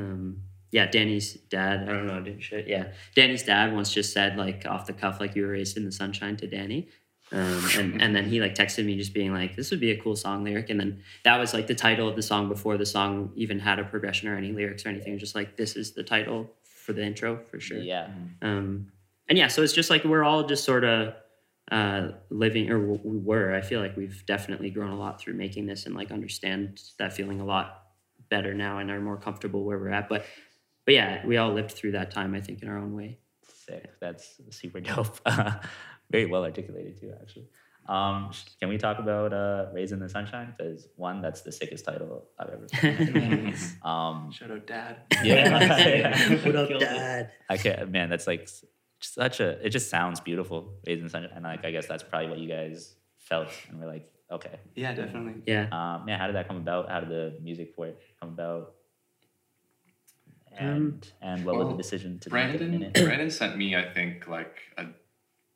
um, yeah, Danny's dad. I don't know. Shit, yeah, Danny's dad once just said like off the cuff, like you were raised in the sunshine to Danny. Um, and and then he like texted me just being like, this would be a cool song lyric. And then that was like the title of the song before the song even had a progression or any lyrics or anything. Just like this is the title for the intro for sure. Yeah. Um, and yeah, so it's just like we're all just sort of uh, living, or we were. I feel like we've definitely grown a lot through making this and like understand that feeling a lot better now and are more comfortable where we're at. But but yeah, we all lived through that time. I think in our own way. Sick. That's super dope. Very well articulated too, actually. Um, can we talk about uh, "Raised in the Sunshine"? Because one, that's the sickest title I've ever. Seen. um, Shout out, Dad. yeah. what up, Killed it. Dad? I can't, man. That's like such a. It just sounds beautiful, "Raised in the Sunshine," and like I guess that's probably what you guys felt, and we're like, okay, Yeah, definitely. Yeah. um, yeah. How did that come about? How did the music for it come about? Um, And and what was the decision to make in Brandon, it? Brandon sent me, I think, like a,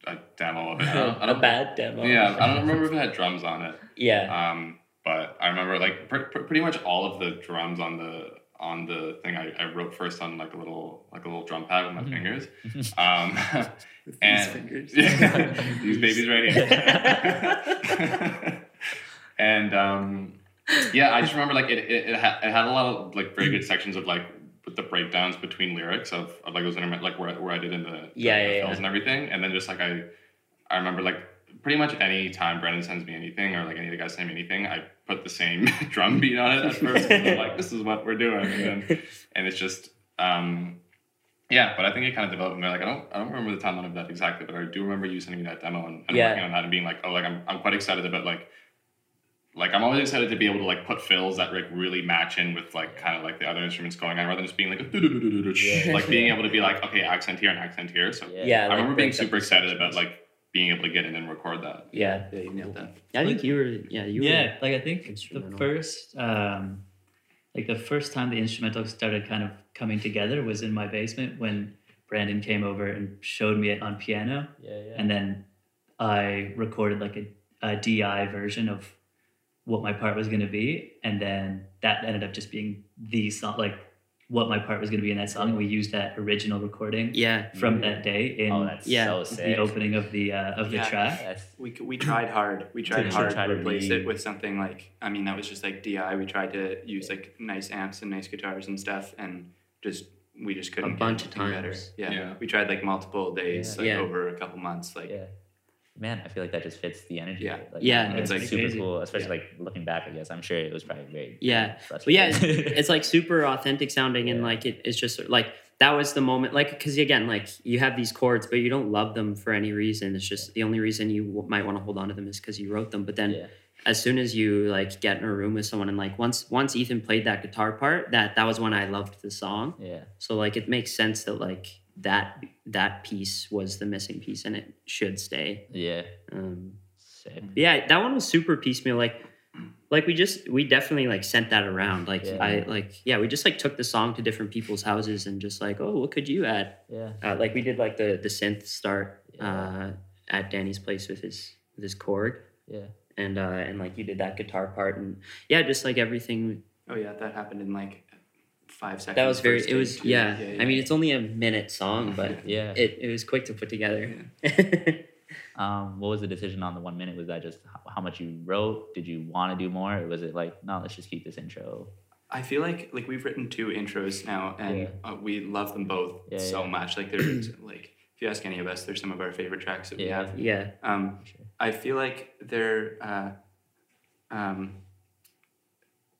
a demo of it. I don't, I a don't, bad demo. yeah, I don't remember if it had drums on it. Yeah. Um, but I remember like pr- pr- pretty much all of the drums on the on the thing I, I wrote first on like a little like a little drum pad with my Mhm. fingers. Um, With and these fingers. these babies right here. and um, yeah, I just remember like it it, it, had, it had a lot of like very good sections of like with the breakdowns between lyrics of, of like those intermittent like where, where I did in the, Yeah, the yeah, fills yeah. and everything, and then just like I I remember like pretty much any time Brandon sends me anything or like any of the guys send me anything, I put the same drum beat on it at first. I'm like, this is what we're doing, and then and it's just um yeah, but I think it kind of developed from there. Like I don't, I don't remember the timeline of that exactly, but I do remember you sending me that demo and, and Yeah. working on that and being like, oh, like I'm, I'm quite excited about like, like I'm always excited to be able to like put fills that like really match in with like kind of like the other instruments going on, rather than just being like, Yeah. like being able to be like, okay, accent here and accent here. So Yeah. I like, remember being breaks up super excited about like being able to get in and record that. Yeah. Yeah, you nailed that. I think you were. Yeah. You yeah, like I think the first, um, like the first time the instrumental started kind of coming together was in my basement when Brandon came over and showed me it on piano, Yeah, yeah. and then I recorded like a, a DI version of what my part was going to be, and then that ended up just being the song, like what my part was going to be in that song, and we used that original recording Yeah. from that day in oh, that's Yeah, so the opening of the uh, of the track. That's- We, we tried hard. We tried To hard try to to replace re- it with something like I mean that was just like DI. We tried to use like nice amps and nice guitars and stuff, and just we just couldn't get bunch of anything better. times. Yeah. Yeah. we tried like multiple days, Yeah. like Yeah. over a couple months. Like yeah. Man, I feel like that just fits the energy. Yeah. Like, Yeah. it's like super crazy. cool, especially Yeah. like looking back. I guess I'm sure it was probably very Yeah. But yeah, it's, it's like super authentic sounding and Yeah. like it, it's just like that was the moment like because again like you have these chords but you don't love them for any reason it's just the only reason you w- might want to hold on to them is because you wrote them but then as soon as you like get in a room with someone and like once once ethan played that guitar part that that was when i loved the song yeah, so like it makes sense that like that that piece was the missing piece and it should stay yeah. um Sick. but yeah, that one was super piecemeal. Like, like we just we definitely like sent that around. Like Yeah. I like yeah, we just like took the song to different people's houses and just like oh what could you add? Yeah, Uh, like we did like the the synth start Yeah. uh, at Danny's place with his with his chord yeah. and uh, and like you did that guitar part and yeah, just like everything. oh yeah, that happened in like five seconds. That was very. It was too. yeah. I mean it's only a minute song, but Yeah. it it was quick to put together. Um, what was the decision on the one minute? Was that just how, how much you wrote? Did you want to do more, or was it like, no, let's just keep this intro? I feel like like we've written two intros now, and Yeah. uh, we love them both Yeah, so yeah. much. Like they're like if you ask any of us, they're some of our favorite tracks that we Yeah. have. yeah. Um, Sure. I feel like they're uh, um,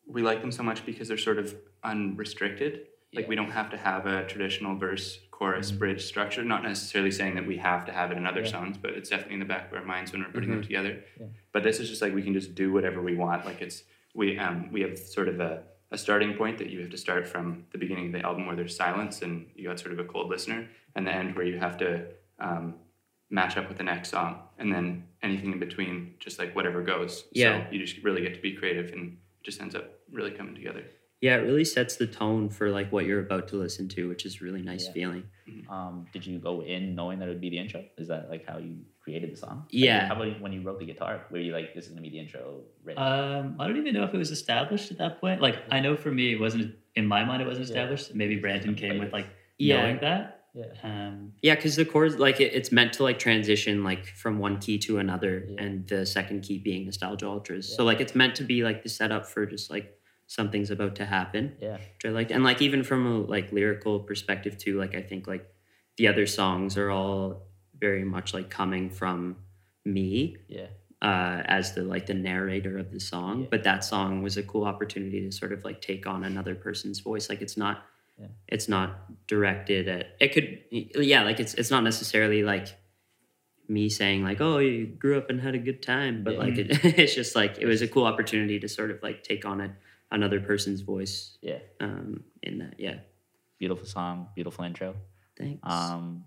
we like them so much because they're sort of unrestricted. Like we don't have to have a traditional verse, chorus, bridge structure. Not necessarily saying that we have to have it in other Yeah. songs, but it's definitely in the back of our minds when we're putting them Mhm. together. Yeah. But this is just like we can just do whatever we want. Like it's we um we have sort of a, a starting point that you have to start from the beginning of the album where there's silence and you got sort of a cold listener, and the end where you have to um, match up with the next song, and then anything in between, just like whatever goes. Yeah. So you just really get to be creative, and just ends up really coming together. yeah, it really sets the tone for like what you're about to listen to, which is a really nice Yeah. feeling. Um, did you go in knowing that it would be the intro? Is that like how you created the song? Like, Yeah. how about when you wrote the guitar? Were you like, this is gonna be the intro? Ready? Um, I don't even know if it was established at that point. Like, I know for me, it wasn't in my mind. It wasn't Yeah. established. Maybe Brandon came with like Yeah. knowing that. Yeah. Um, Yeah, because the chords like it, it's meant to like transition like from one key to another, Yeah. and the second key being nostalgia ultras. Yeah. So like it's meant to be like the setup for just like something's about to happen. Yeah. Which I liked, and like even from a like lyrical perspective too. Like I think like the other songs are all very much like coming from me Yeah. uh, as the like the narrator of the song. Yeah. But that song was a cool opportunity to sort of like take on another person's voice. Like it's not, Yeah. it's not directed at. It could, yeah, like it's it's not necessarily like me saying like, oh, you grew up and had a good time, but Yeah. like it, it's just like it was a cool opportunity to sort of like take on a, another person's voice. Yeah. Um, in that, yeah. Beautiful song, beautiful intro. Thanks. Um,